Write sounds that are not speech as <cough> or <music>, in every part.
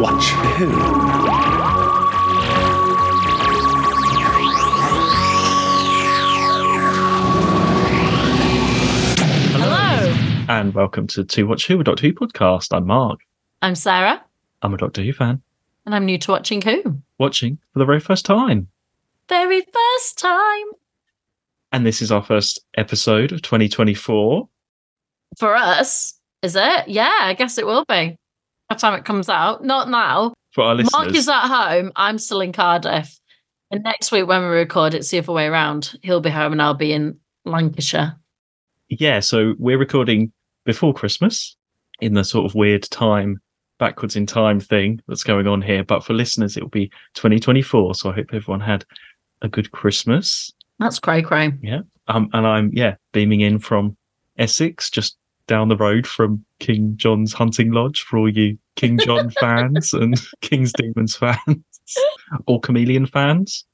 Watch Who? Hello. And welcome to To Watch Who, a Doctor Who podcast. I'm Mark. I'm Sarah, I'm a Doctor Who fan, and I'm new to watching Who. watching for the very first time. Very first time And this is our first episode of 2024. for us, is it? Yeah, I guess it will be. By the time it comes out, not now. For our listeners, Mark is at home. I'm still in Cardiff, and next week when we record, it's the other way around. He'll be home, and I'll be in Lancashire. yeah, so we're recording before Christmas in the sort of weird time, backwards in time thing that's going on here. But for listeners, it will be 2024. So I hope everyone had a good Christmas. That's cray cray. Yeah. Um, and I'm, yeah, beaming in from Essex, just down the road from King John's Hunting Lodge for all you King John <laughs> fans and King's Demons fans <laughs> or Kamelion fans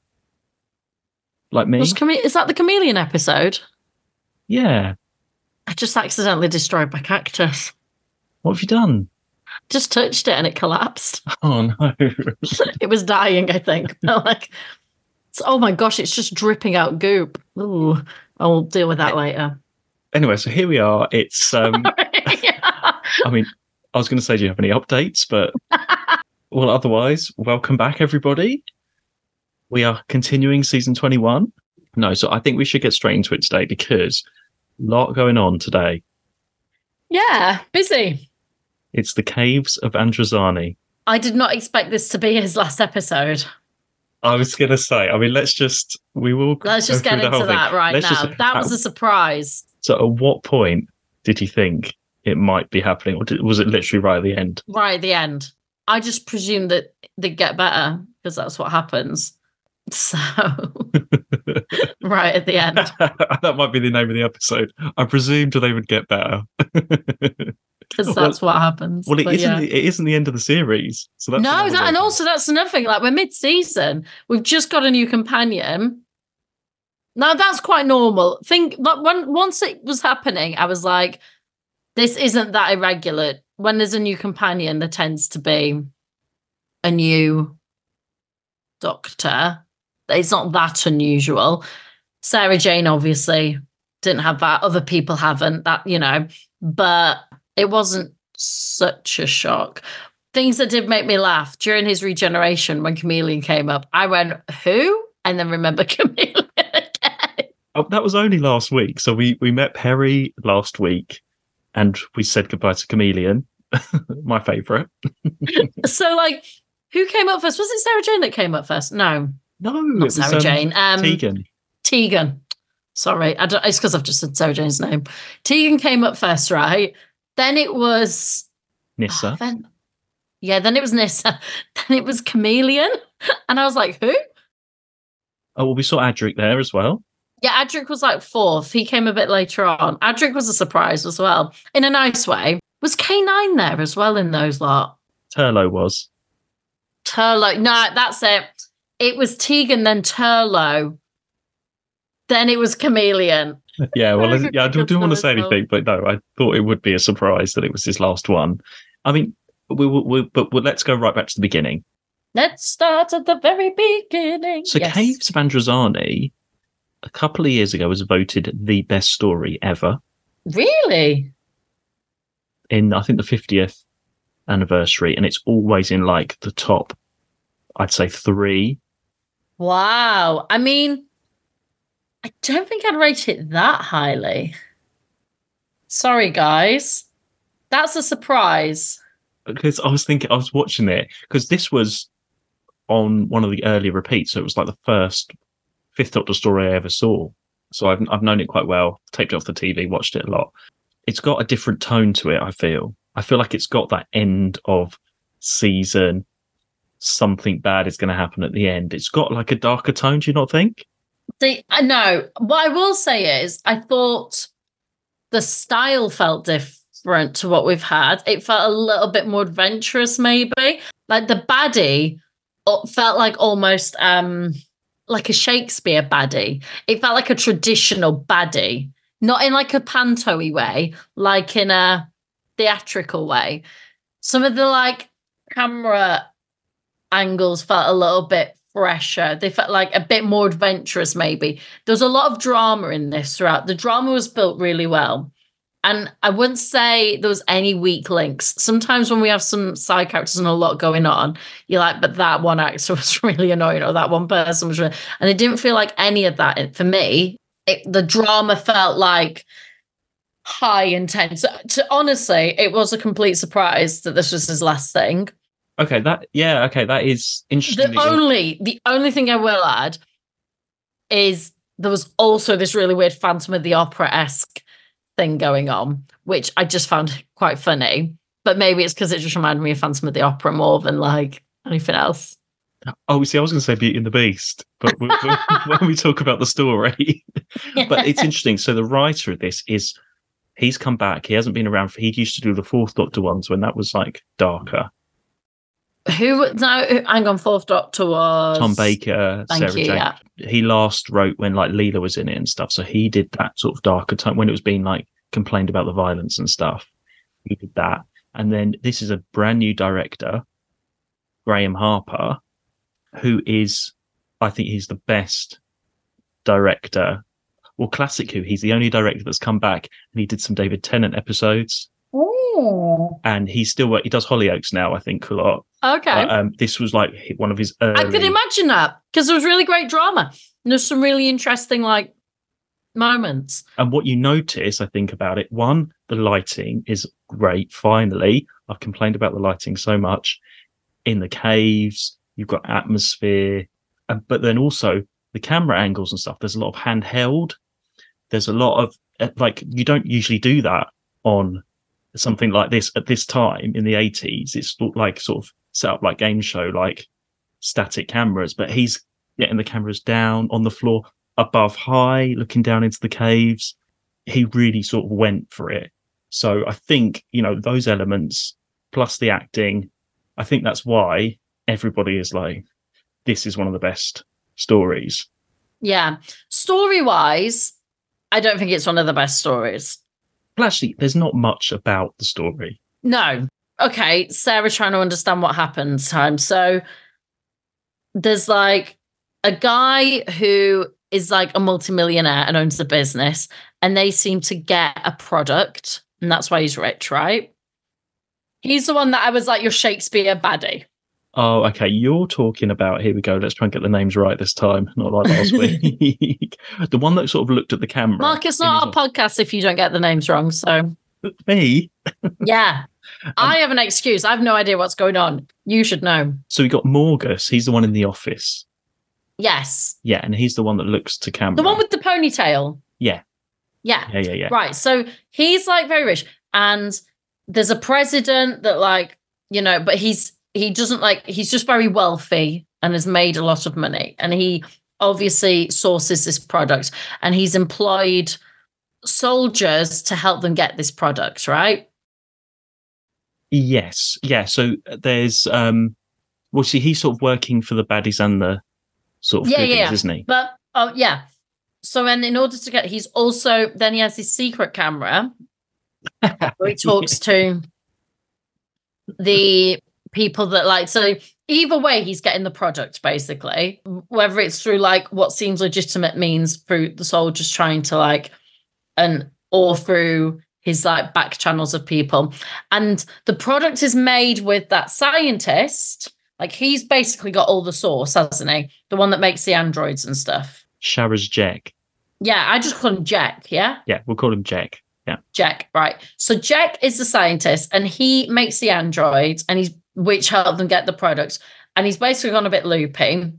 like me. Was chame- is that the chameleon episode? Yeah. I just accidentally destroyed my cactus. What have you done? Just touched it and it collapsed. <laughs> Oh, no. it was dying, I think. like, oh my gosh, it's just dripping out goop. Ooh, I'll deal with that later. Anyway, so here we are. It's, um, <laughs> I mean, I was going to say, do you have any updates? But, <laughs> well, otherwise, welcome back, everybody. We are continuing season 21. No, so I think we should get straight into it today because a lot going on today. yeah, busy. It's the Caves of Androzani. I did not expect this to be his last episode. I was going to say, I mean, let's just, we will. Let's just get into that right Let's now. just- that was a surprise. So, at what point did you think it might be happening, or did, was it literally right at the end? Right at the end. I just presumed that they'd get better because that's what happens. <laughs> So, <laughs> right at the end. <laughs> that might be the name of the episode. I presumed they would get better. Because Well- that's what happens. well, it isn't. yeah. The, it isn't the end of the series. So that's no, that, and also that's another thing. Like we're mid-season, we've just got a new companion. Now that's quite normal. Think like when once it was happening, I was like, this isn't that irregular. When there's a new companion, there tends to be a new doctor. It's not that unusual. Sarah Jane obviously didn't have that. Other people haven't. That you know, but it wasn't such a shock things that did make me laugh during his regeneration when Kamelion came up. I went, who? And then remember <laughs> Kamelion that was only last week. So we we met Peri last week, and we said goodbye to Kamelion, <laughs> my favourite. <laughs> so, like, who came up first? Was it Sarah Jane that came up first? No, No, not Sarah um, Jane. Um, Tegan. Tegan. Sorry, I don't, it's because I've just said Sarah Jane's name. Tegan came up first, right? Then it was Nyssa. then, yeah, then it was Nyssa. <laughs> Then it was Kamelion, and I was like, who? Oh, well, we saw Adric there as well. Yeah, Adric was like fourth. He came a bit later on. Adric was a surprise as well, in a nice way. Was K9 there as well in those lot? Turlough was. Turlough. No, that's it. It was Tegan, then Turlough. Then it was Kamelion. <laughs> Yeah, well, yeah, I didn't want to say anything, but no, I thought it would be a surprise that it was his last one. I mean, we, we, we but we, let's go right back to the beginning. Let's start at the very beginning. So, Yes. Caves of Androzani, a couple of years ago, was voted the best story ever Really? in, I think, the 50th anniversary, and it's always in like the top, I'd say three. Wow. I mean, I don't think I'd rate it that highly. Sorry, guys. That's a surprise. Because I was thinking, I was watching it because this was on one of the early repeats, so it was like the first Fifth Doctor story I ever saw. So I've I've known it quite well. Taped it off the TV, watched it a lot. It's got a different tone to it. I feel. I feel like it's got that end of season. Something bad is going to happen at the end. It's got like a darker tone. Do you not think? See, I know. What I will say is, I thought the style felt different to what we've had. It felt a little bit more adventurous, maybe. Like the baddie uh, felt like almost um like a Shakespeare baddie. It felt like a traditional baddie, not in like a panto way, like in a theatrical way. Some of the like camera angles felt a little bit fresher. They felt like a bit more adventurous, maybe. There was a lot of drama in this throughout. The drama was built really well. And I wouldn't say there was any weak links. Sometimes when we have some side characters and a lot going on, you're like, but that one actor <laughs> was really annoying, or that one person was really, and it didn't feel like any of that for me. It, the drama felt like high intense. To, honestly, it was a complete surprise that this was his last thing. Okay, that yeah, okay, that is interesting. The only the only thing I will add is there was also this really weird Phantom of the Opera esque thing going on, which I just found quite funny. But maybe it's because it just reminded me of Phantom of the Opera more than like anything else. Oh, see, I was going to say Beauty and the Beast, but <laughs> <laughs> when we talk about the story, but it's <laughs> interesting. So the writer of this is he's come back. He hasn't been around. For, he used to do the Fourth Doctor ones when that was like darker. Who no? Hang on, Fourth Doctor was Tom Baker, Thank Sarah you, Jane. yeah. He last wrote when like Leela was in it and stuff. So he did that sort of darker time when it was being like complained about the violence and stuff. He did that, and then this is a brand new director, Graeme Harper, who is, I think he's the best director. Well, classic Who. He's the only director that's come back, and he did some David Tennant episodes, Oh, and he's still work. He does Hollyoaks now, I think, a lot. Okay. But, um, this was like one of his early. I could imagine that because there was really great drama. And there's some really interesting like moments. And what you notice, I think, about it, one, the lighting is great. Finally, I've complained about the lighting so much in the caves. You've got atmosphere, uh, but then also the camera angles and stuff. There's a lot of handheld. There's a lot of uh, like you don't usually do that on something like this at this time in the 80s. It's like sort of set up like game show, like static cameras, but he's getting the cameras down on the floor above high, looking down into the caves. He really sort of went for it. So I think, you know, those elements plus the acting, I think that's why everybody is like, this is one of the best stories. Yeah. Story wise, I don't think it's one of the best stories. But actually, there's not much about the story. No. Okay. Sarah trying to understand what happens time. So there's like a guy who is like a multimillionaire and owns a business, and they seem to get a product, and that's why he's rich, right? He's the one that I was like your Shakespeare baddie. Oh, okay. You're talking about, here we go. Let's try and get the names right this time, not like last <laughs> week. <laughs> the one that sort of looked at the camera. Mark, it's not our podcast if you don't get the names wrong. So Me? yeah. I have an excuse. I have no idea what's going on. You should know. So we got Morgus. He's the one in the office. Yes. Yeah, and he's the one that looks to camera. The one with the ponytail. Yeah. Yeah. Yeah, yeah, yeah. Right. So he's like very rich. And there's a president that like, you know, but he's he doesn't like he's just very wealthy and has made a lot of money. And he obviously sources this product and he's employed soldiers to help them get this product, right? Yes. Yeah. So there's um well see he's sort of working for the baddies and the sort of Yeah, goodies, yeah. isn't he? But oh yeah. So and in order to get he's also then he has his secret camera <laughs> where he talks to the people that like so either way he's getting the product basically whether it's through like what seems legitimate means through the soldiers trying to like and or through his like back channels of people and the product is made with that scientist like he's basically got all the source hasn't he the one that makes the androids and stuff Sharaz Jek. yeah i just call him jack yeah Yeah, we'll call him Jack. Yeah. Jack, right. So Jack is the scientist and he makes the androids and he's which help them get the products. And he's basically gone a bit loopy.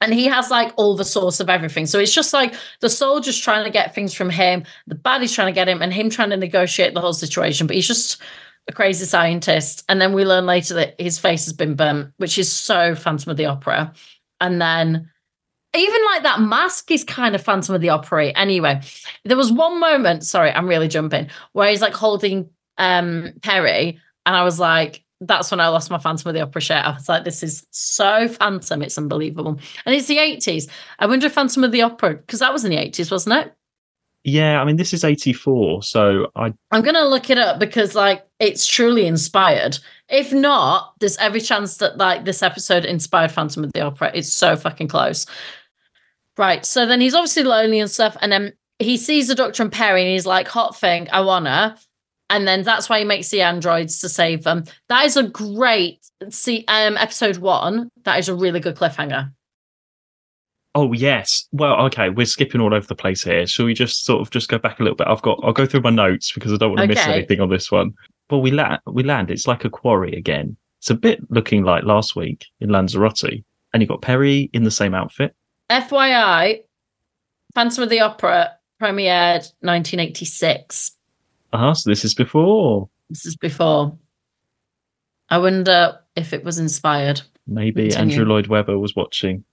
And he has like all the source of everything. So it's just like the soldiers trying to get things from him, the baddie's trying to get him, and him trying to negotiate the whole situation. But he's just a crazy scientist. And then we learn later that his face has been burnt, which is so Phantom of the Opera. And then even like that mask is kind of Phantom of the Opera. Anyway, there was one moment, sorry, I'm really jumping, where he's like holding um Peri, and I was like, that's when I lost my Phantom of the Opera shirt. I was like, this is so Phantom, it's unbelievable. And it's the 80s. I wonder if Phantom of the Opera, because that was in the 80s, wasn't it? Yeah, I mean this is eighty four, so I I'm gonna look it up because like it's truly inspired If not, there's every chance that like this episode inspired Phantom of the Opera. It's so fucking close. Right. So then he's obviously lonely and stuff. And then he sees the Doctor and Peri and he's like, hot thing, I wanna. And then that's why he makes the androids to save them. That is a great see um episode one. That is a really good cliffhanger. Oh yes. Well, okay, we're skipping all over the place here. Shall we just sort of just go back a little bit? I've got I'll go through my notes because I don't want to miss anything on this one. Well, we land we land. It's like a quarry again. It's a bit looking like last week in Lanzarote, and you got Peri in the same outfit. FYI, Phantom of the Opera premiered 1986. Uh huh. So this is before. This is before. I wonder if it was inspired. Maybe Continue. Andrew Lloyd Webber was watching.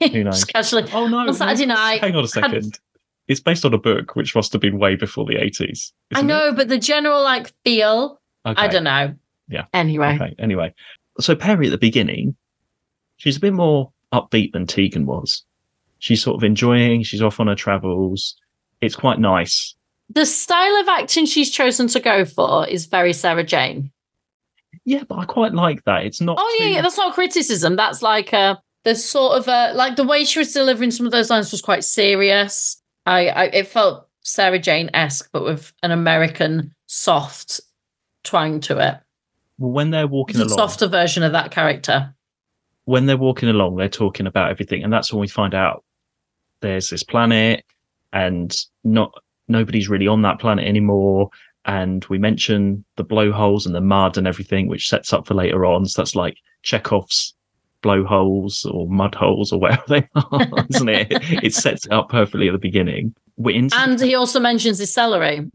<laughs> Who knows? Casually. Oh no! On Saturday no. night, Hang on a had- second. It's based on a book, which must have been way before the eighties. I know, but the general like feel, Okay. I don't know. Yeah. Anyway. Okay. Anyway, so Peri at the beginning, she's a bit more upbeat than Tegan was. She's sort of enjoying. She's off on her travels. It's quite nice. The style of acting she's chosen to go for is very Sarah Jane. Yeah, but I quite like that. It's not. Oh yeah, too- yeah, that's not criticism. That's like uh the sort of uh like the way she was delivering some of those lines was quite serious. I, I it felt Sarah Jane esque, but with an American soft twang to it. Well, when they're walking It's a along, softer version of that character. when they're walking along, they're talking about everything, and that's when we find out there's this planet, and not nobody's really on that planet anymore. And we mention the blowholes and the mud and everything, which sets up for later on. So that's like Chekhov's blowholes or mud holes or whatever <laughs> they are, isn't it? It sets it up perfectly at the beginning. We're into And he also mentions his celery.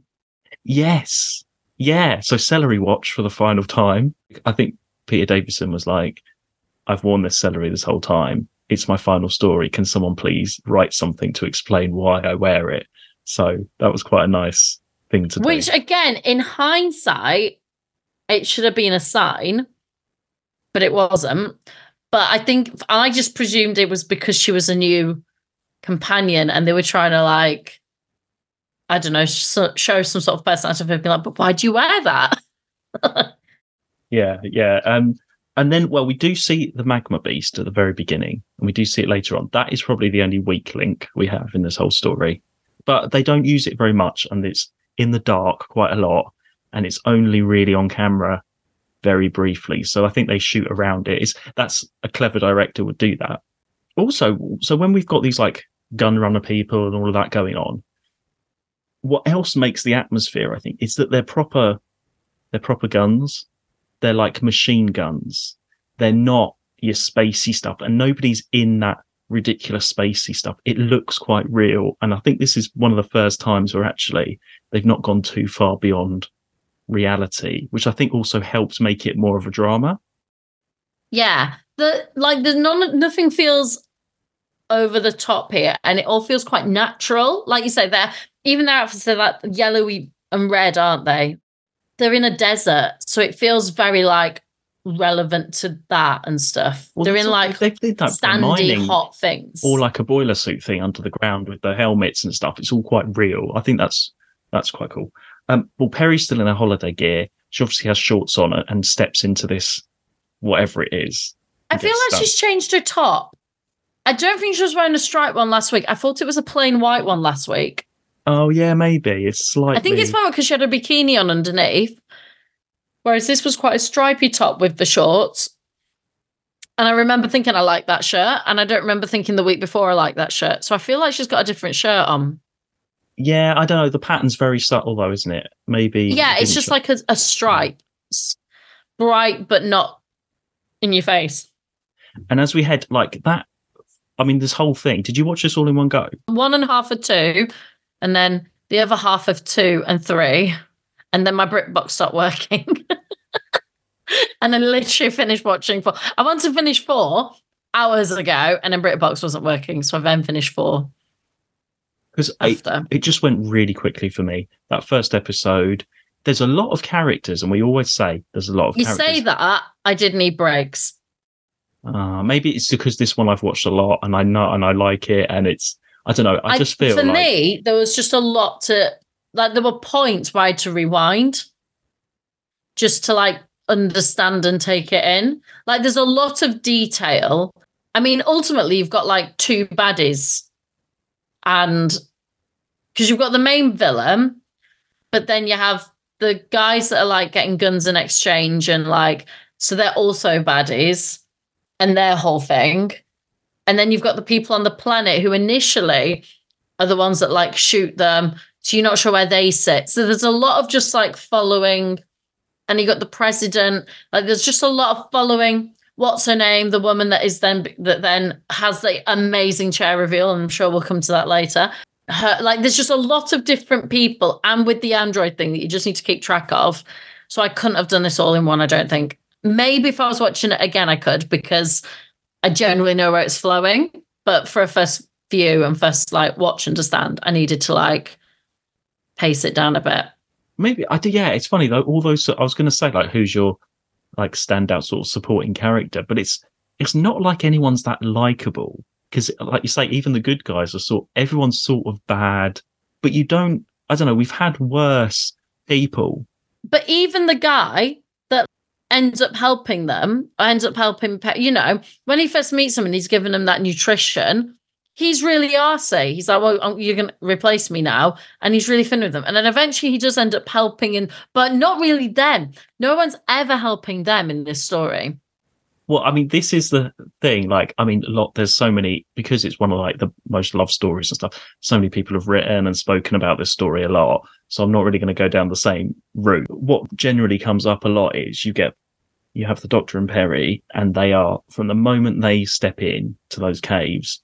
Yes. Yeah. So celery watch for the final time. I think Peter Davison was like, I've worn this celery this whole time. It's my final story. Can someone please write something to explain why I wear it? So that was quite a nice thing to Which do. Which, again, in hindsight, it should have been a sign, but it wasn't. But I think I just presumed it was because she was a new companion and they were trying to like, I don't know, sh- show some sort of personality of being like, but why do you wear that? <laughs> Yeah. Yeah. Um, and then, well, we do see the magma beast at the very beginning, and we do see it later on. That is probably the only weak link we have in this whole story. But they don't use it very much, and it's in the dark quite a lot, and it's only really on camera very briefly. So I think they shoot around it. It's that's a clever director would do that. Also, so when we've got these like gun runner people and all of that going on, what else makes the atmosphere, I think, is that they're proper they're proper guns. They're like machine guns. They're not your spacey stuff. And nobody's in that ridiculous spacey stuff. It looks quite real. And I think this is one of the first times where actually they've not gone too far beyond reality, which I think also helps make it more of a drama. Yeah. The like there's none nothing feels over the top here and it all feels quite natural. Like you say, they're even their outfits are like yellowy and red, aren't they? They're in a desert, so it feels very like relevant to that and stuff. Well, they're in like they that sandy, mining. hot things. or like a boiler suit thing under the ground with the helmets and stuff. It's all quite real. I think that's that's quite cool. Um, well, Peri's still in her holiday gear. She obviously has shorts on and steps into this whatever it is. I feel like she's changed her top. I don't think she was wearing a striped one last week. I thought it was a plain white one last week. Oh yeah, maybe it's slightly. I think it's probably because she had a bikini on underneath. Whereas this was quite a stripy top with the shorts. And I remember thinking I like that shirt. And I don't remember thinking the week before I like that shirt. So I feel like she's got a different shirt on. Yeah, I don't know. The pattern's very subtle though, isn't it? Maybe. Yeah, it's just like a, a stripe. It's bright, but not in your face. And as we head like that, I mean, this whole thing. Did you watch this all in one go? One and a half of two, and then the other half of two and three. And then my BritBox stopped working. <laughs> and I literally finished watching four. I wanted to finish four hours ago, and then BritBox wasn't working. So I then finished four Because after. it just went really quickly for me. That first episode. There's a lot of characters, and we always say there's a lot of You characters. say that, I did need breaks. Uh, maybe it's because this one I've watched a lot and I know and I like it and it's I don't know. I just feel for like me, there was just a lot to like. There were points where I had to rewind, just to like understand and take it in. Like there's a lot of detail. I mean, ultimately, you've got like two baddies, and because you've got the main villain, but then you have the guys that are like getting guns in exchange, and like, so they're also baddies and their whole thing. And then you've got the people on the planet who initially are the ones that like shoot them. So you're not sure where they sit. So there's a lot of just like following. And you got the president. Like there's just a lot of following. What's her name? The woman that is then that then has the amazing chair reveal. And I'm sure we'll come to that later. Her, like there's just a lot of different people, and with the Android thing that you just need to keep track of. So I couldn't have done this all in one. I don't think. Maybe if I was watching it again, I could because I generally know where it's flowing. But for a first view and first like watch understand, I needed to like pace it down a bit. Maybe I did. Yeah, it's funny though. All those I was going to say like who's your like standout sort of supporting character, but it's it's not like anyone's that likable because like you say, even the good guys are sort everyone's sort of bad, but you don't. I don't know. We've had worse people, But even the guy that ends up helping them, ends up helping, you know, when he first meets them and he's giving them that nutrition, he's really arsey. He's like, well, um, you're going to replace me now. And he's really thin with them. And then eventually he does end up helping, and but not really them. No one's ever helping them in this story. Well, I mean, this is the thing. Like, I mean, a lot. There's so many because it's one of like the most loved stories and stuff. So many people have written and spoken about this story a lot. So I'm not really going to go down the same route. What generally comes up a lot is you get you have the Doctor and Peri, and they are from the moment they step in to those caves,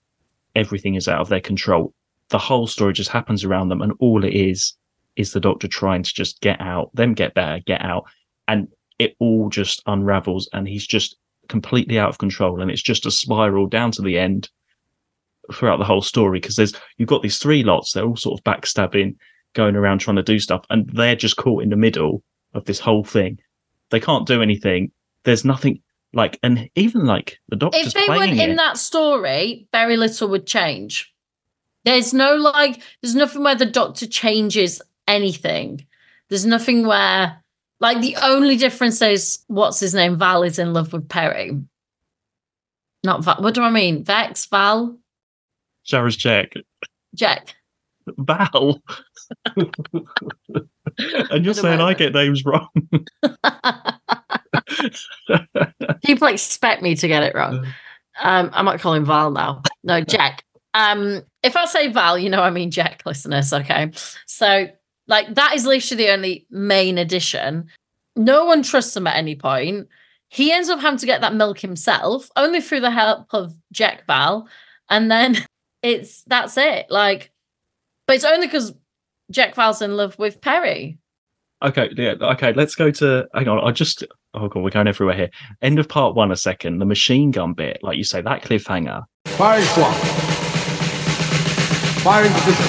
everything is out of their control. The whole story just happens around them, and all it is is the Doctor trying to just get out, them get better, get out, and it all just unravels, and he's just completely out of control, and it's just a spiral down to the end throughout the whole story because there's you've got these three lots, they're all sort of backstabbing, going around trying to do stuff, and they're just caught in the middle of this whole thing. They can't do anything. There's nothing like, and even like the Doctor's if they weren't in it. that story, very little would change. There's no like, there's nothing where the doctor changes anything. There's nothing where, like, the only difference is what's his name? Val is in love with Peri. Not Val. What do I mean? Vex, Val, Sharaz Jek. Jack. Val. and you're saying I get names wrong. <laughs> People expect me to get it wrong. Um, I might call him Val now. No, Jack. Um, if I say Val, you know I mean Jack, listeners. Okay, so like that is literally the only main addition. No one trusts him at any point. He ends up having to get that milk himself, only through the help of Jack Val, and then <laughs> it's that's it. Like, but it's only because Jack Val's in love with Peri. Okay, yeah, okay, let's go to hang on, I just oh god, we're going everywhere here. End of part one a second, the machine gun bit, like you say, that cliffhanger. Firing squad. Firing position.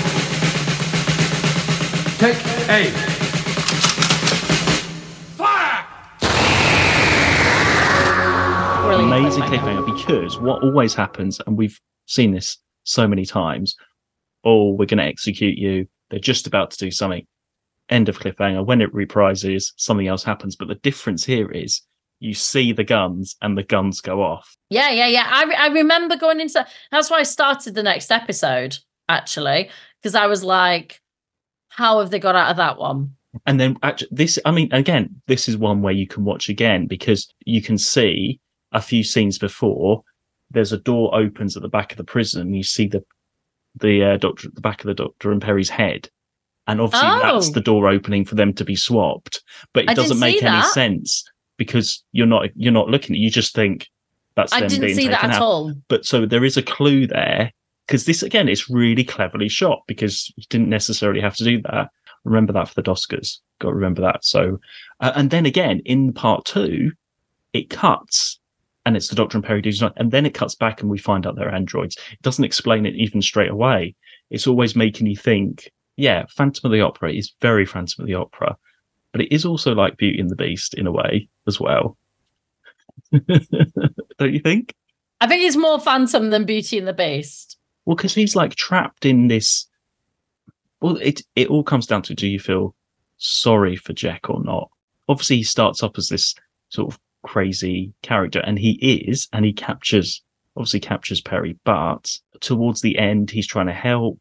Take aim. Brilliant amazing cliffhanger. cliffhanger because what always happens, and we've seen this so many times, oh, we're going to execute you. They're just about to do something. End of cliffhanger. When it reprises, something else happens. But the difference here is you see the guns and the guns go off. Yeah, yeah, yeah. I, re- I remember going into that's why I started the next episode actually because I was like, how have they got out of that one? And then actually, this, I mean, again, this is one where you can watch again because you can see a few scenes before. There's a door opens at the back of the prison. You see the the uh, doctor, the back of the doctor and Peri's head, and obviously that's Oh. the door opening for them to be swapped. But it I doesn't make any that. sense because you're not you're not looking. You just think that's I them didn't being see that at out. all. But so there is a clue there because this again is really cleverly shot because you didn't necessarily have to do that. Remember that for the Oscars. Got to remember that. So, uh, and then again in part two, it cuts and it's the Doctor and Peri do something, and then it cuts back and we find out they're androids. It doesn't explain it even straight away. It's always making you think, yeah, Phantom of the Opera is very Phantom of the Opera, but it is also like Beauty and the Beast in a way as well. <laughs> Don't you think? I think it's more Phantom than Beauty and the Beast. Well, because he's like trapped in this. Well, it it all comes down to do you feel sorry for Jack or not? Obviously, he starts up as this sort of crazy character, and he is, and he captures obviously captures Peri, but towards the end, he's trying to help.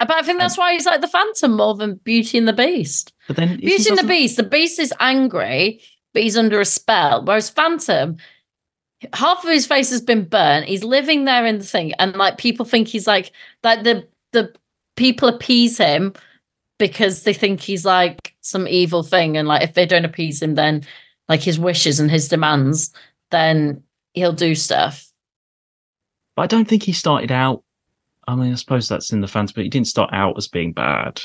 Uh, but I think that's why he's like the Phantom more than Beauty and the Beast. But then Beauty and the Beast, the Beast is angry, but he's under a spell. Whereas Phantom, half of his face has been burnt. He's living there in the thing, and like people think he's like like the the people appease him because they think he's like some evil thing, and like if they don't appease him, then like his wishes and his demands, then he'll do stuff. But I don't think he started out. I mean, I suppose that's in the fans, but he didn't start out as being bad.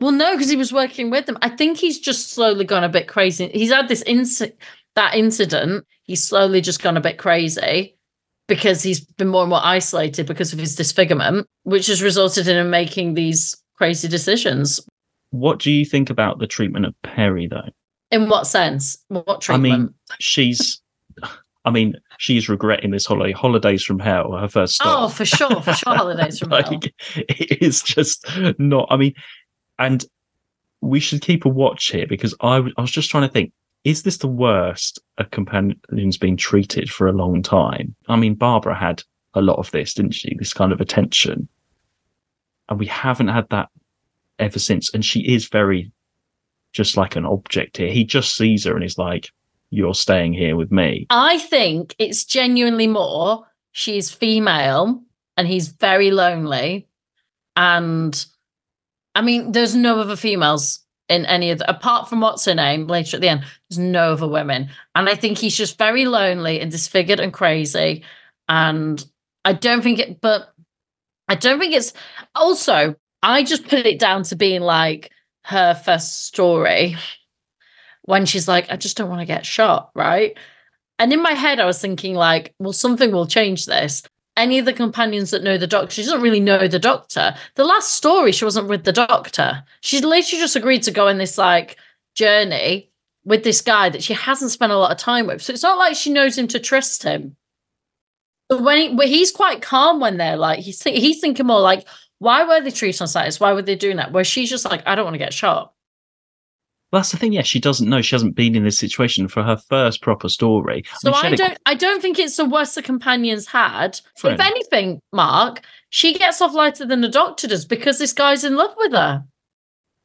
Well, no, because he was working with them. I think he's just slowly gone a bit crazy. He's had this inc- that incident. He's slowly just gone a bit crazy because he's been more and more isolated because of his disfigurement, which has resulted in him making these crazy decisions. What do you think about the treatment of Peri, though? In what sense? What treatment? I mean, she's. I mean, she's regretting this holiday. Holidays from Hell, her first oh, for sure, for sure, holidays from <laughs> hell. like, it is just not. I mean, and we should keep a watch here because I, I was just trying to think: is this the worst a companion's been treated for a long time? I mean, Barbara had a lot of this, didn't she? This kind of attention, and we haven't had that ever since. And she is very just like an object here. He just sees her and is like, "You're staying here with me." I think it's genuinely more she's female and he's very lonely. And I mean, there's no other females in any of the, apart from what's her name later at the end, there's no other women. And I think he's just very lonely and disfigured and crazy. And I don't think it, but I don't think it's also, I just put it down to being like her first story when she's like, I just don't want to get shot, right? And in my head, I was thinking, like, well, something will change this. Any of the companions that know the doctor, she doesn't really know the doctor. The last story, she wasn't with the doctor. She literally just agreed to go in this like journey with this guy that she hasn't spent a lot of time with. So it's not like she knows him to trust him. But when he, he's quite calm when they're like, he's he's thinking more like, why were they treating us like this? Why were they doing that? Where she's just like, I don't want to get shot. Well, that's the thing. Yeah, she doesn't know. She hasn't been in this situation for her first proper story. So mean, I, don't I don't think it's the worst the companions had. If anything, Mark, she gets off lighter than the doctor does because this guy's in love with her.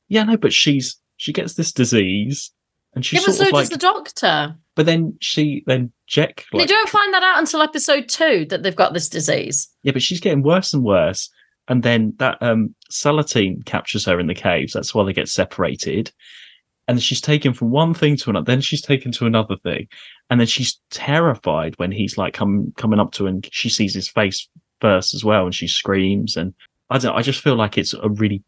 Yeah, no, but she's she gets this disease, and she's yeah, but sort so of like. does the doctor. But then she then Jack they don't find that out until episode two that they've got this disease. yeah, but she's getting worse and worse. And then that um Salateen captures her in the caves. That's why they get separated. And she's taken from one thing to another. Then she's taken to another thing, and then she's terrified when he's like come coming up to her and she sees his face first as well, and she screams. And I don't. I just feel like it's a really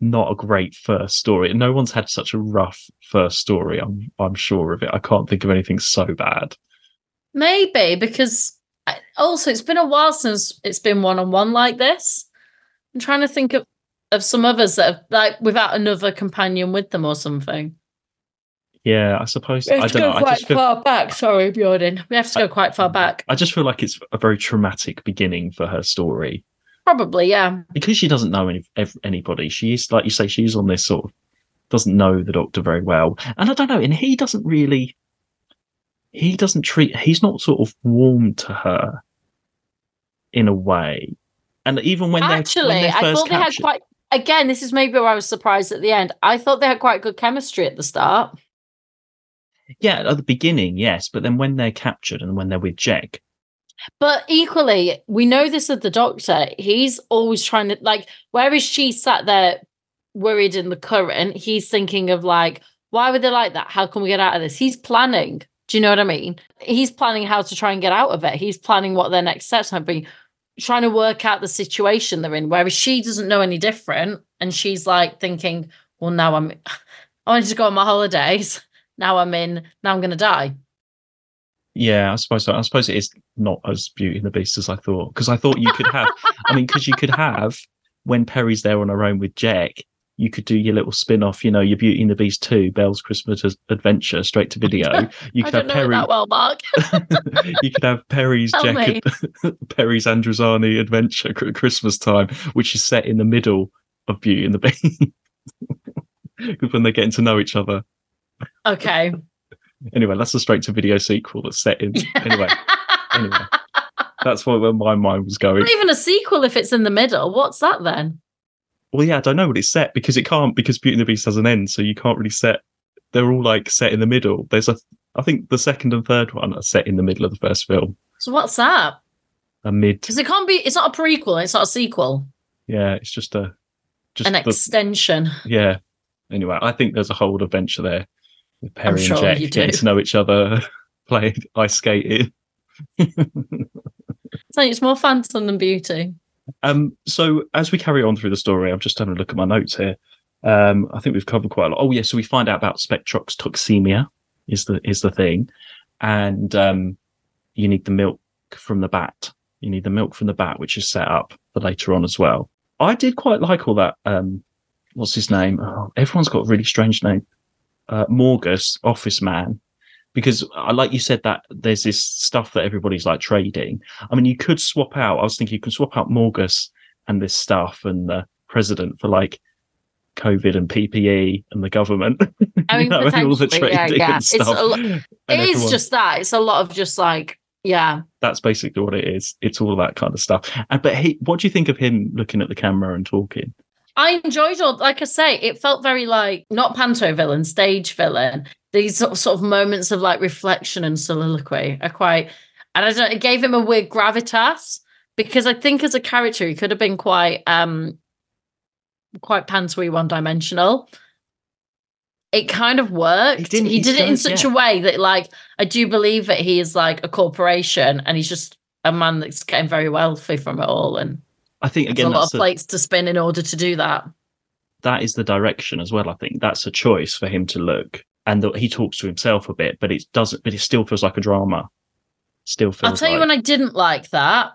not a great first story. No one's had such a rough first story. I'm I'm sure of it. I can't think of anything so bad. Maybe because also it's been a while since it's been one on one like this. I'm trying to think of of some others that have like without another companion with them or something. Yeah, I suppose. We have I to don't go know. I quite feel. far back. Sorry, Bjorn. We have to go quite far mm. back. I just feel like it's a very traumatic beginning for her story Probably, yeah. because she doesn't know any anybody. She is like you say, she's on this sort of doesn't know the doctor very well, and I don't know. And he doesn't really. He doesn't treat. He's not sort of warm to her. In a way, and even when they're Actually, when they're I thought they had quite. Again, this is maybe where I was surprised at the end. I thought they had quite good chemistry at the start. yeah at the beginning, yes, but then when they're captured and when they're with Jack, But equally, we know this of the doctor. He's always trying to like, whereas she sat there worried in the current, he's thinking of like, why would they like that? How can we get out of this? He's planning. Do you know what I mean? He's planning how to try and get out of it. He's planning what their next steps might be, trying to work out the situation they're in. Whereas she doesn't know any different, and she's like thinking, "Well, now I'm, I wanted to go on my holidays. <laughs> Now I'm in. Now I'm going to die." Yeah, I suppose so. I suppose it is not as Beauty and the Beast as I thought. Because I thought you could have, I mean, because you could have when Peri's there on her own with Jack, you could do your little spin off, you know, your Beauty and the Beast 2, Belle's Christmas Adventure, straight to video. <laughs> You could have Peri, that well, Mark. <laughs> you could have Peri's Tell Jack. <laughs> Peri's Androzani Adventure Christmas time, which is set in the middle of Beauty and the Beast. when they're getting to know each other. Okay. Anyway, that's a straight to video sequel that's set in. Anyway, anyway, that's where, where my mind was going. Not even a sequel if it's in the middle. What's that then? Well, yeah, I don't know what it's set because it can't because Beauty and the Beast has an end, so you can't really set. They're all like set in the middle. There's a, I think the second and third one are set in the middle of the first film. So what's that? A mid, Because it can't be. It's not a prequel. It's not a sequel. yeah, it's just a, just An the, extension. yeah. Anyway, I think there's a whole adventure there with Peri sure and Jack you getting to know each other, <laughs> playing ice skating. <laughs> So it's more Phantom than Beauty. Um, so as we carry on through the story, I'm just having a look at my notes here. Um, I think we've covered quite a lot. Oh yeah, so we find out about Spectrox toxemia is the is the thing, and um, you need the milk from the bat. You need the milk from the bat, which is set up for later on as well. I did quite like all that. Um, what's his name? Oh, everyone's got a really strange name. Uh, Morgus, office man, because I like you said that there's this stuff that everybody's like trading. I mean, you could swap out. I was thinking you can swap out Morgus and this stuff and the president for like COVID and PPE and the government. <laughs> I mean, know, all the potentially, yeah, trading yeah. and It's stuff. a lo- And It is everyone- just that. It's a lot of just like, yeah. that's basically what it is. It's all that kind of stuff. And but he, what do you think of him looking at the camera and talking? I enjoyed all, like I say, it felt very like not panto villain, stage villain. These sort of, sort of moments of like reflection and soliloquy are quite, and I don't, it gave him a weird gravitas because I think as a character he could have been quite, um, quite pantoy, one dimensional. It kind of worked. He He, didn't- he did it in such yeah. a way that, like, I do believe that he is like a corporation and he's just a man that's getting very wealthy from it all, and I think there's again a lot that's of the, plates to spin in order to do that. that is the direction as well. I think that's a choice for him to look, and that he talks to himself a bit, but it doesn't. But it still feels like a drama. Still feels. I'll tell you when I didn't like that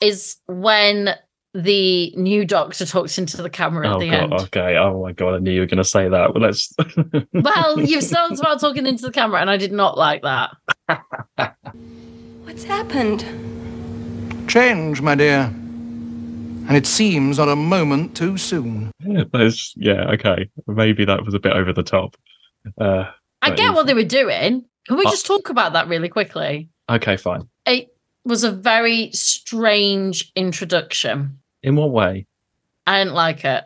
is when the new doctor talks into the camera at Oh the god. end. Okay. Oh my god. I knew you were going to say that. <laughs> Well, let's. Well, you've started about talking into the camera, and I did not like that. <laughs> What's happened? Change, my dear. And it seems not a moment too soon. There's, yeah. Okay. Maybe that was a bit over the top. Uh, I get is- what they were doing. Can we Uh, just talk about that really quickly? okay. Fine. It was a very strange introduction. In what way? I didn't like it.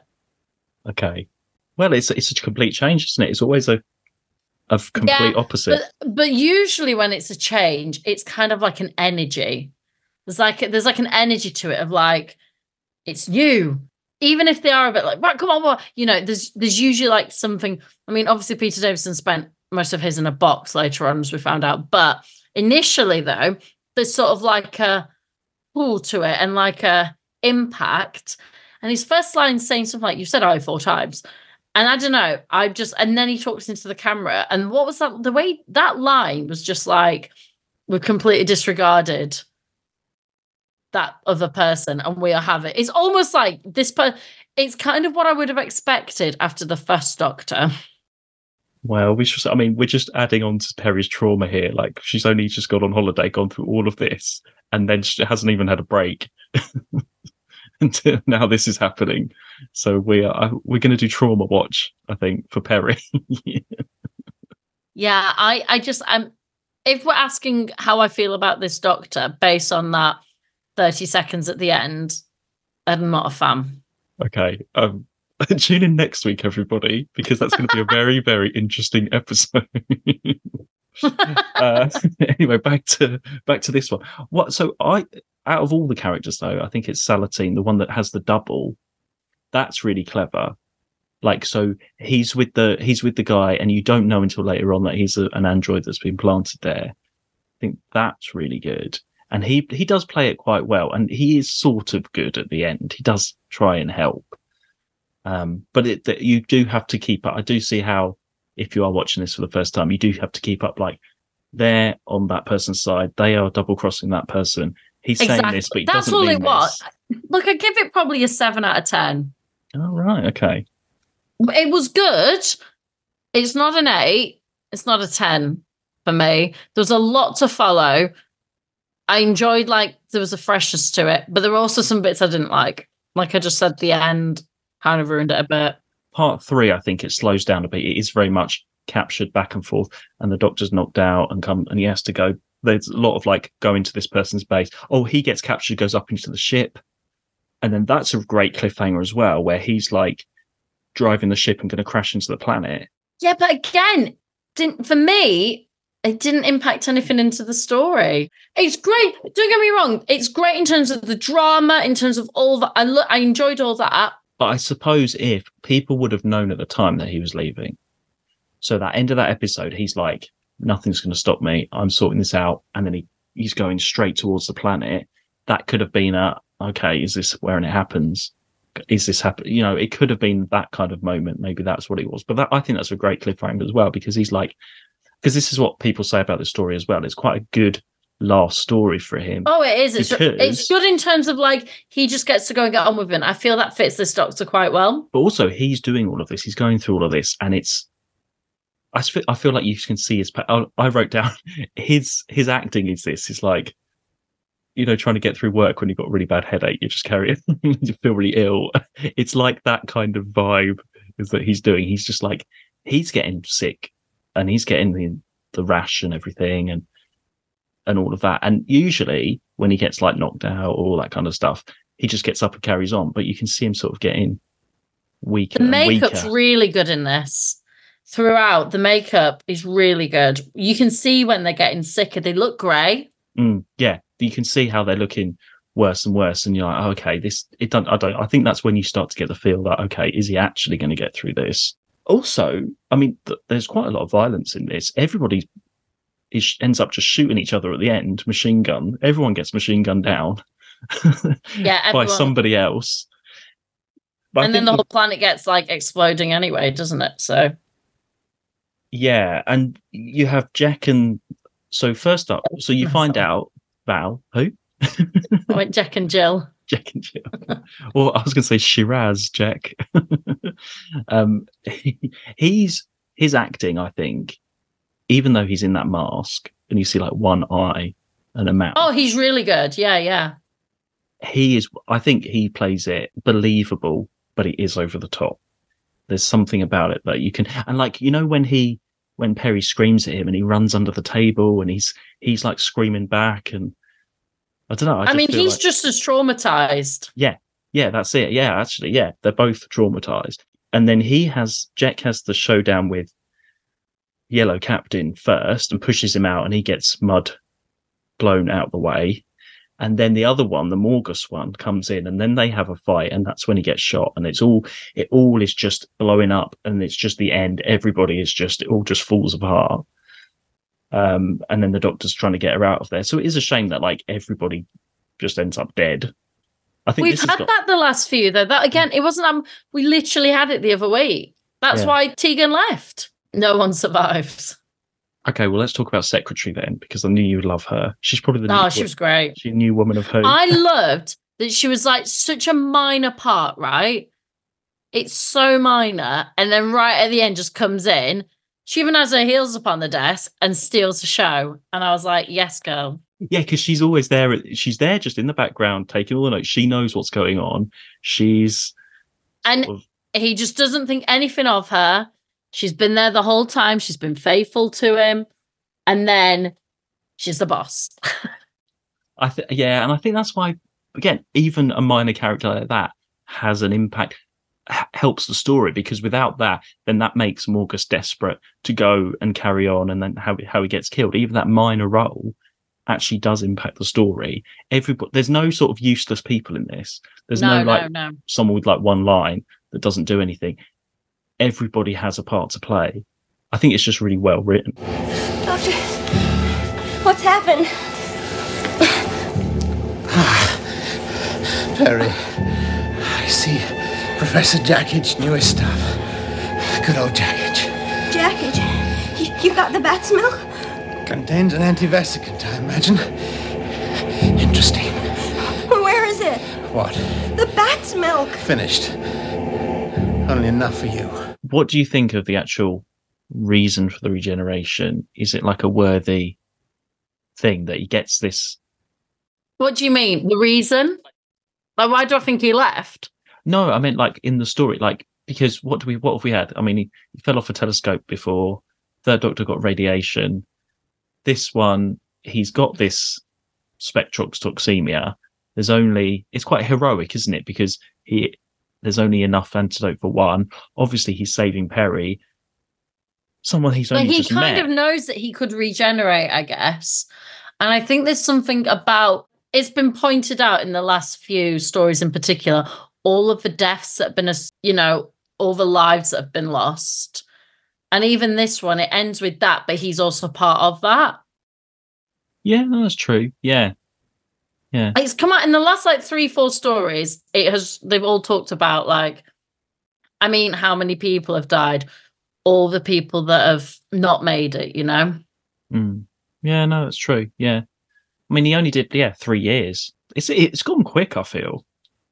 Okay. Well, it's it's such a complete change, isn't it? It's always a a complete Yeah, opposite. But but usually when it's a change, it's kind of like an energy. There's like there's like an energy to it of like it's new. Even if they are a bit like, right, come on, what you know, there's there's usually like something. I mean, obviously Peter Davison spent most of his in a box later on, as we found out. But initially though, there's sort of like a pull to it and like a impact. And his first line saying something like, You said I four times. And I don't know, I just and then he talks into the camera. And what was that? The way that line was just like we're completely disregarded that other person and we are having it's almost like this per it's kind of what I would have expected after the first doctor. Well, we just I mean, we're just adding on to Peri's trauma here. Like she's only just gone on holiday, gone through all of this, and then she hasn't even had a break <laughs> until now. This is happening, so we are uh, we're going to do trauma watch. I think for Peri. Yeah, I I just I'm if we're asking how I feel about this doctor based on that 30 seconds at the end, I'm not a fan. okay. Um, <laughs> tune in next week, everybody, because that's going to be a very <laughs> very interesting episode. <laughs> uh, anyway, back to back to this one. What? So I, out of all the characters, though, I think it's Salateen, the one that has the double. That's really clever. Like, so he's with the he's with the guy, and you don't know until later on that he's a, an android that's been planted there. I think that's really good, and he he does play it quite well, and he is sort of good at the end. He does try and help, um, but it that you do have to keep up. I do see how if you are watching this for the first time, you do have to keep up. Like they're on that person's side, they are double crossing that person. He's saying this, but That's all it was. Look, I give it probably a seven out of ten. Oh, right, okay. It was good. It's not an eight. It's not a ten for me. There's a lot to follow. I enjoyed like there was a freshness to it, but there were also some bits I didn't like. Like I just said, the end kind of ruined it a bit. Part three, I think it slows down a bit. It is very much captured back and forth, and the doctor's knocked out and come and he has to go. There's a lot of like going to this person's base. Oh, he gets captured, goes up into the ship, and then that's a great cliffhanger as well, where he's like driving the ship and going to crash into the planet. Yeah, but again, didn't for me, it didn't impact anything into the story. It's great. Don't get me wrong. It's great in terms of the drama, in terms of all that. I look, I enjoyed all that. But I suppose if people would have known at the time that he was leaving, so that end of that episode, he's like, nothing's going to stop me. I'm sorting this out. And then he, he's going straight towards the planet. That could have been a, okay, is this where it happens? Is this happen? You know, it could have been that kind of moment. Maybe that's what it was. But that, I think that's a great cliffhanger as well, because he's like, because this is what people say about the story as well. It's quite a good last story for him. Oh, it is. It's, Because- it's good in terms of like he just gets to go and get on with it. I feel that fits this doctor quite well. but also he's doing all of this. He's going through all of this, and it's. I feel, I feel like you can see his. I, I wrote down <laughs> his his acting is this. It's like, you know, trying to get through work when you've got a really bad headache. <laughs> You just carry it. you feel really ill. <laughs> It's like that kind of vibe is that he's doing. He's just like he's getting sick, and he's getting the the rash and everything, and and all of that. And usually when he gets like knocked out or all that kind of stuff, he just gets up and carries on. But you can see him sort of getting weaker. The and makeup's weaker. really good in this. Throughout, the makeup is really good. You can see when they're getting sicker. They look grey. Mm, yeah, you can see how they're looking worse and worse, and you're like, okay, this it don't. I don't. I think that's when you start to get the feel that okay, is he actually going to get through this? Also, I mean, th- there's quite a lot of violence in this. Everybody is ends up just shooting each other at the end, machine gun. Everyone gets machine gunned down Yeah, <laughs> by somebody else. But and then the whole planet gets like exploding anyway, doesn't it? So Yeah, and you have Jack and so first up, so you <laughs> find out Val who <laughs> I went Jack and Jill. Jack and Jill. well, I was going to say Shiraz Jack. <laughs> um, he's his acting. I think, even though he's in that mask and you see like one eye and a mouth, Oh, he's really good. Yeah, yeah. he is. I think he plays it believable, but he is over the top. There's something about it that you can, and like you know when he when Peri screams at him and he runs under the table and he's he's like screaming back and I don't know. I, I, mean, he's like- just as traumatized. Yeah. Yeah, that's it. Yeah, actually, yeah, they're both traumatized. And then he has Jack has the showdown with Yellow Captain first and pushes him out, and he gets mud blown out the way. And then the other one, the Morgus one, comes in, and then they have a fight, and that's when he gets shot. And it's all it all is just blowing up, and it's just the end. Everybody is just it all just falls apart. Um, and then the doctor's trying to get her out of there. So it is a shame that like everybody just ends up dead. I think We've had got- that the last few though. That again, it wasn't. Um, we literally had it the other week. That's Yeah. why Tegan left. No one survives. Okay, well, let's talk about Secretary then, because I knew you would love her. She's probably the No, new, she was great. she new woman of hope. I <laughs> loved that she was like such a minor part, right? It's so minor, and then right at the end just comes in. She even has her heels up on the desk and steals the show. And I was like, yes, girl. yeah, because she's always there. She's there just in the background, taking all the notes. She knows what's going on. She's And sort of- he just doesn't think anything of her. She's been there the whole time. She's been faithful to him. And then she's the boss. I th- yeah, and I think that's why again, even a minor character like that has an impact, helps the story because without that, then that makes Morgus desperate to go and carry on, and then how how he gets killed. Even that minor role actually does impact the story. Everybody, there's no sort of useless people in this. There's no, no, like no, no. someone with like one line that doesn't do anything. Everybody has a part to play. I think it's just really well written. Doctor, what's happened? Ah, Peri, I see Professor Jackage newest stuff. Good old Jackage. Jacket, you, you got the bat's milk? Contains an antivesicant, I imagine. Interesting. Where is it? What? The bat's milk. Finished. Only enough for you. What do you think of the actual reason for the regeneration? Is it like a worthy thing that he gets this? What do you mean? The reason? Like, why do I think he left? No, I meant like in the story, like because what do we what have we had? I mean, he, he fell off a telescope before. Third Doctor got radiation. This one, he's got this spectrotoxemia. There's only it's quite heroic, isn't it? Because he there's only enough antidote for one. Obviously, he's saving Peri. Someone he's only But he kind met. of knows that he could regenerate, I guess. And I think there's something about it's been pointed out in the last few stories in particular, all of the deaths that have been, you know, all the lives that have been lost. And even this one, it ends with that, but he's also part of that. yeah, that's true. Yeah. Yeah, It's come out in the last like three, four stories. It has, they've all talked about like, I mean, how many people have died? All the people that have not made it, you know? Mm. yeah, no, that's true. Yeah, I mean, he only did yeah three years. It's it's gone quick. I feel.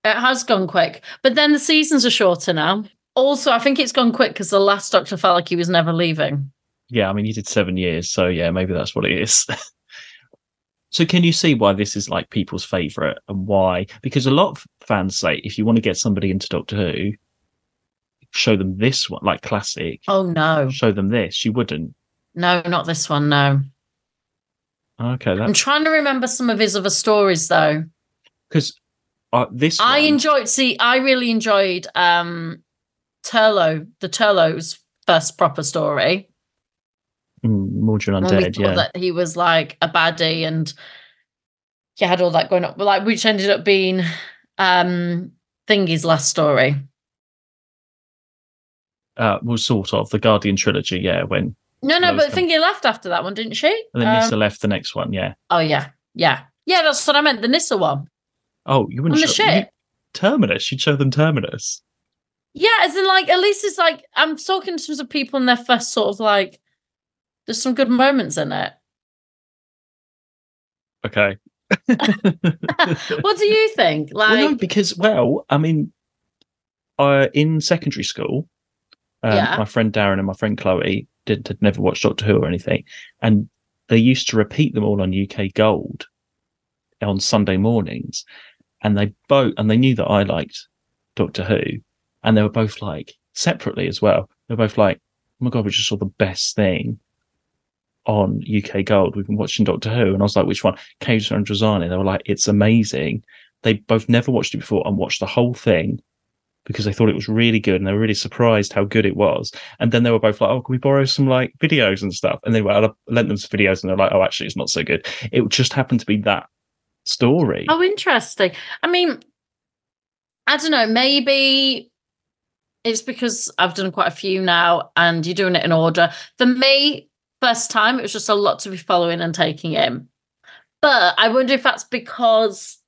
It has gone quick, but then the seasons are shorter now. Also, I think it's gone quick because the last Doctor felt like he was never leaving. Yeah, I mean, he did seven years, so yeah, maybe that's what it is. <laughs> so, can you see why this is like people's favorite and why? Because a lot of fans say if you want to get somebody into Doctor Who, show them this one, like classic. Oh no, Show them this. You wouldn't. no, not this one. No, Okay, I'm trying to remember some of his other stories though. because uh, this. I one- enjoyed. See, I really enjoyed um Turlough, the Turlough's first proper story. Mm, Mawdryn Undead. Yeah, that he was like a baddie and he had all that going on, but like which ended up being um Thingy's last story. uh, well, sort of the Guardian trilogy. Yeah, when No, no, but come- Thingy left after that one, didn't she? and then Um, Nyssa left the next one. Yeah. oh yeah, yeah, yeah. That's what I meant. The Nyssa one Oh, you wouldn't the show, you- ship. Terminus. You'd show them Terminus. Yeah, as in like at least it's like I'm talking to some people in their first sort of like. There's some good moments in it. Okay. <laughs> <laughs> what do you think? Like, well, no, because well, I mean, uh, in secondary school, um, Yeah. my friend Darren and my friend Chloe did had never watched Doctor Who or anything, and they used to repeat them all on UK Gold on Sunday mornings, and they both and they knew that I liked Doctor Who, and they were both like separately as well. They were both like, "Oh my god, we just saw the best thing." On UK Gold, we've been watching Doctor Who, and I was like, "Which one?" Caves of Androzani. They were like, "It's amazing." They both never watched it before and watched the whole thing because they thought it was really good and they were really surprised how good it was. And then they were both like, "Oh, can we borrow some like videos and stuff?" And they were I lent them some videos and they're like, "Oh, actually, it's not so good." It just happened to be that story. Oh, interesting. I mean, I don't know. Maybe it's because I've done quite a few now, and you're doing it in order. For me, first time, it was just a lot to be following and taking in. But I wonder if that's because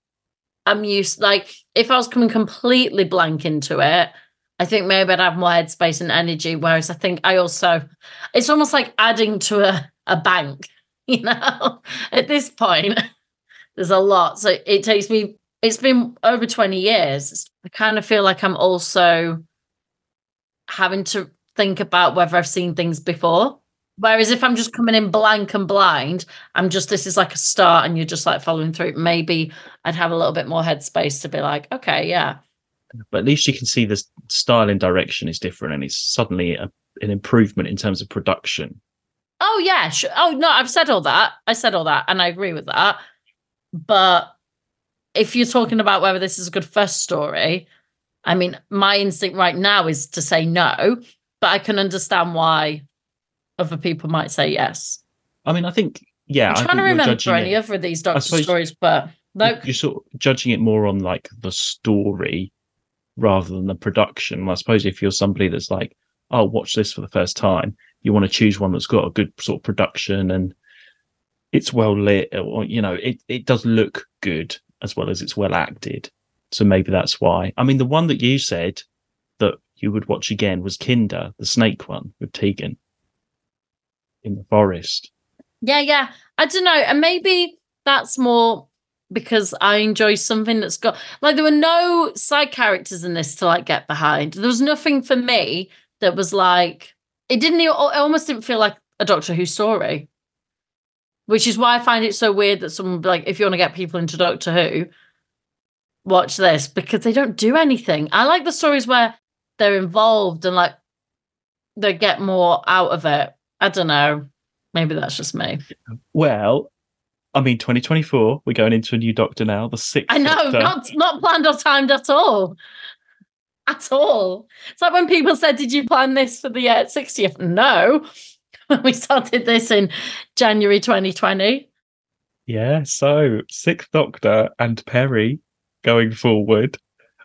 I'm used. Like, if I was coming completely blank into it, I think maybe I'd have more headspace and energy. Whereas I think I also, it's almost like adding to a, a bank. <laughs> You know, <laughs> at this point there's a lot. So it takes me, it's been over 20 years. I kind of feel like I'm also having to think about whether I've seen things before. Whereas if I'm just coming in blank and blind, I'm just, this is like a start and you're just like following through. Maybe I'd have a little bit more headspace to be like, okay, yeah. But at least you can see the style and direction is different, and it's suddenly a, an improvement in terms of production. Oh, yeah. Sure. Oh, no, I've said all that. I said all that and I agree with that. But if you're talking about whether this is a good first story, I mean, my instinct right now is to say no, but I can understand why other people might say yes. I mean, I think yeah. I'm trying to remember any it- other of these Doctor stories, but no. You're sort of judging it more on like the story rather than the production. I suppose if you're somebody that's like, oh, watch this for the first time, you want to choose one that's got a good sort of production and it's well lit, or you know, it it does look good as well as it's well acted. So maybe that's why. I mean, the one that you said that you would watch again was Kinda, the snake one with Tegan in the forest. Yeah, yeah. I don't know. And maybe that's more because I enjoy something that's got like there were no side characters in this to like get behind. There was nothing for me that was like it didn't it almost didn't feel like a Doctor Who story. Which is why I find it so weird that someone like, if you want to get people into Doctor Who, watch this because they don't do anything. I like the stories where they're involved and like they get more out of it. I don't know. Maybe that's just me. Well, I mean, 2024, we're going into a new Doctor now, the sixth. I know, Doctor. not not planned or timed at all. At all. It's like when people said, Did you plan this for the uh, 60th? No. We started this in January 2020. Yeah, so Sixth Doctor and Peri going forward.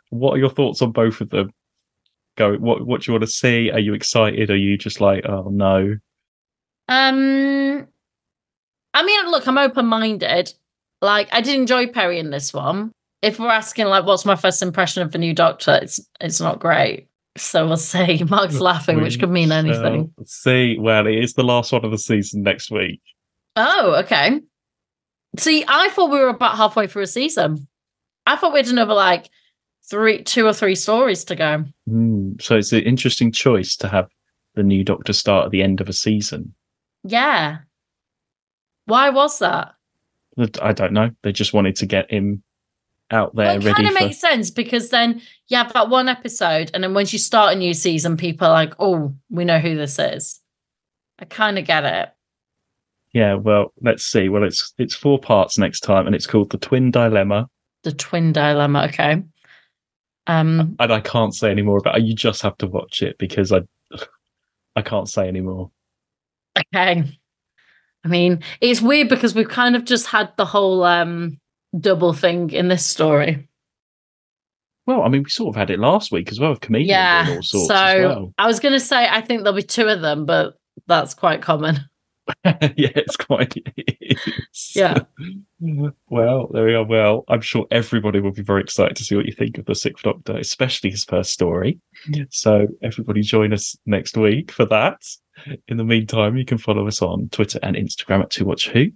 What are your thoughts on both of them? Go. What What do you want to see? Are you excited? Are you just like, oh no? Um I mean, look, I'm open-minded. Like, I did enjoy Peri in this one. If we're asking like what's my first impression of the new doctor, it's it's not great. So we'll see. <laughs> Mark's laughing, which could mean anything. see, well, it is the last one of the season next week. Oh, okay. See, I thought we were about halfway through a season. I thought we had another like three, two or three stories to go. Hmm, so it's an interesting choice to have the new Doctor start at the end of a season. Yeah. Why was that? I don't know. They just wanted to get him out there Well, it kind of for. makes sense because then you have that one episode, and then once you start a new season, people are like, "Oh, we know who this is." I kind of get it. Yeah, well, let's see. Well, it's it's four parts next time, and it's called the Twin Dilemma. The twin dilemma. Okay. Um. And I can't say any more about. it. You just have to watch it because I I can't say any more. Okay. I mean, it's weird because we've kind of just had the whole um double thing in this story. Well, I mean, we sort of had it last week as well with Kamelion yeah. all sorts So as well. I was going to say I think there'll be two of them, but that's quite common. <laughs> <laughs> yeah, it's quite. <laughs> Yeah. well, there we are. Well, I'm sure everybody will be very excited to see what you think of the Sixth Doctor, especially his first story. So, everybody join us next week for that. In the meantime, you can follow us on Twitter and Instagram at Two Watch Who.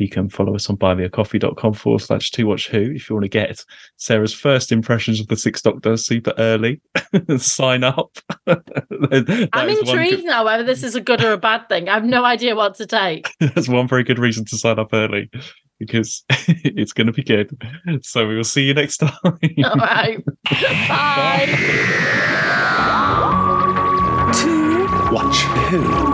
You can follow us on buymeacoffee.com forward slash to Watch Who if you want to get Sarah's first impressions of the Six Doctor super early. <laughs> Sign up. <laughs> That I'm is one good- intrigued now whether this is a good or a bad thing. I have no idea what to take. <laughs> That's one very good reason to sign up early because it's going to be good. So we will see you next time. All right. Bye. To Watch who?